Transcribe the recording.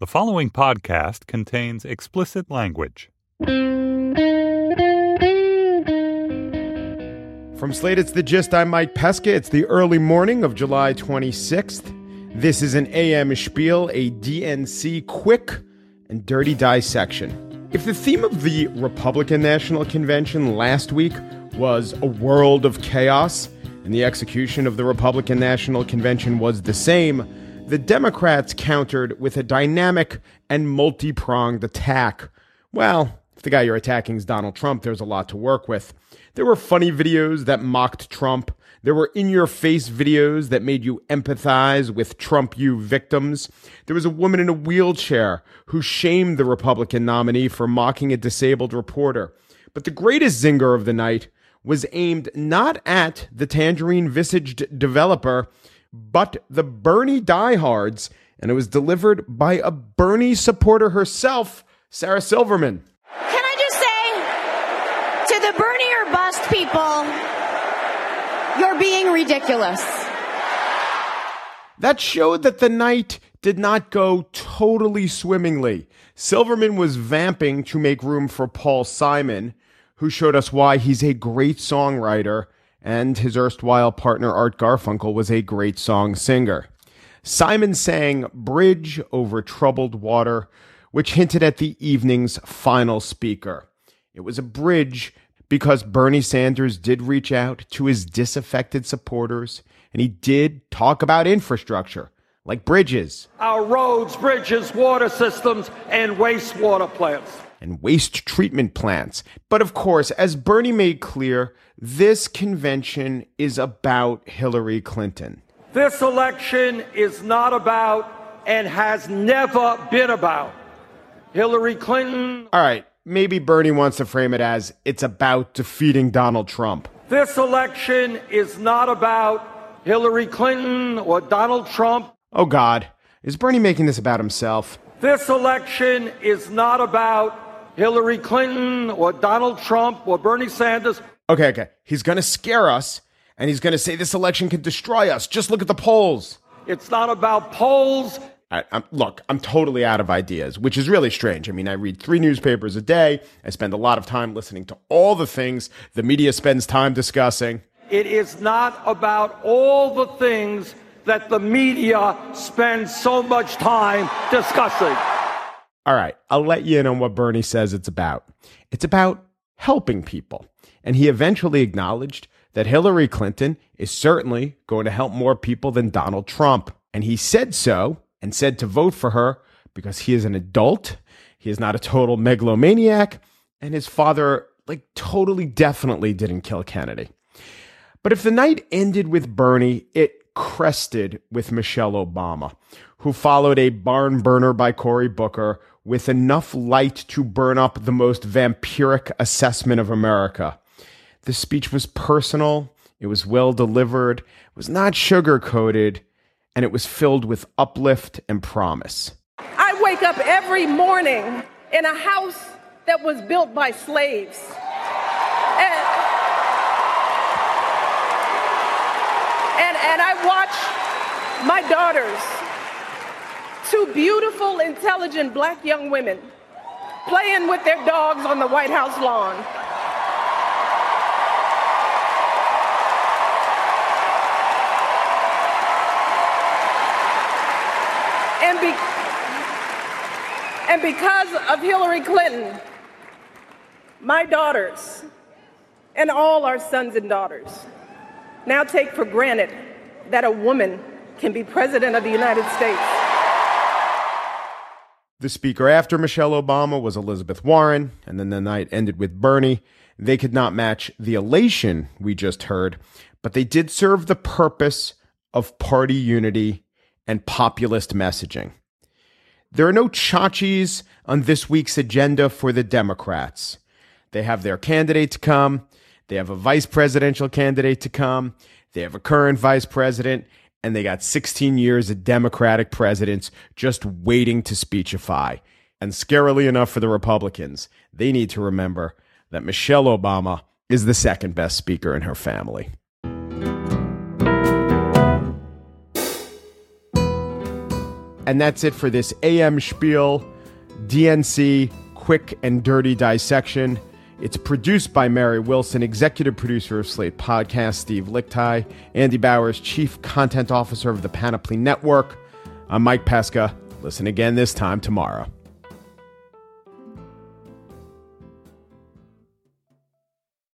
The following podcast contains explicit language. From Slate, it's The Gist. I'm Mike Pesca. It's the early morning of July 26th. This is an AM Spiel, a DNC quick and dirty dissection. If the theme of the Republican National Convention last week was a world of chaos, and the execution of the Republican National Convention was the same, the Democrats countered with a dynamic and multi pronged attack. Well, if the guy you're attacking is Donald Trump, there's a lot to work with. There were funny videos that mocked Trump. There were in your face videos that made you empathize with Trump U victims. There was a woman in a wheelchair who shamed the Republican nominee for mocking a disabled reporter. But the greatest zinger of the night was aimed not at the tangerine visaged developer, but the Bernie diehards, and it was delivered by a Bernie supporter herself, Sarah Silverman. Can I just say to the Bernie or bust people, you're being ridiculous. That showed that the night did not go totally swimmingly. Silverman was vamping to make room for Paul Simon, who showed us why he's a great songwriter and his erstwhile partner Art Garfunkel was a great song singer. Simon sang Bridge Over Troubled Water, which hinted at the evening's final speaker. It was a bridge because Bernie Sanders did reach out to his disaffected supporters and he did talk about infrastructure like bridges, our roads, bridges, water systems, and wastewater plants. And waste treatment plants. But of course, as Bernie made clear, this convention is about Hillary Clinton. This election is not about and has never been about Hillary Clinton. All right, maybe Bernie wants to frame it as it's about defeating Donald Trump. This election is not about Hillary Clinton or Donald Trump. Oh, God. Is Bernie making this about himself? This election is not about Hillary Clinton or Donald Trump or Bernie Sanders. Okay, okay. He's going to scare us and he's going to say this election can destroy us. Just look at the polls. It's not about polls. I, I'm, look, I'm totally out of ideas, which is really strange. I mean, I read three newspapers a day. I spend a lot of time listening to all the things the media spends time discussing. It is not about all the things that the media spends so much time discussing. All right, I'll let you in on what Bernie says it's about. It's about helping people. And he eventually acknowledged that Hillary Clinton is certainly going to help more people than Donald Trump. And he said so and said to vote for her because he is an adult, he is not a total megalomaniac, and his father, like, totally definitely didn't kill Kennedy. But if the night ended with Bernie, it crested with Michelle Obama, who followed a barn burner by Cory Booker with enough light to burn up the most vampiric assessment of America. The speech was personal, it was well delivered, it was not sugar coated, and it was filled with uplift and promise. I wake up every morning in a house that was built by slaves. And, and, I watch my daughters, two beautiful, intelligent black young women, playing with their dogs on the White House lawn. And, be, and because of Hillary Clinton, my daughters and all our sons and daughters now take for granted that a woman can be president of the United States. The speaker after Michelle Obama was Elizabeth Warren, and then the night ended with Bernie. They could not match the elation we just heard, but they did serve the purpose of party unity and populist messaging. There are no Chachis on this week's agenda for the Democrats. They have their candidate to come. They have a vice presidential candidate to come. They have a current vice president, and they got 16 years of Democratic presidents just waiting to speechify. And scarily enough for the Republicans, they need to remember that Michelle Obama is the second best speaker in her family. And that's it for this AM Spiel DNC quick and dirty dissection. It's produced by Mary Wilson, executive producer of Slate Podcast, Steve Lickteig, Andy Bowers, chief content officer of the Panoply Network. I'm Mike Pesca. Listen again this time tomorrow.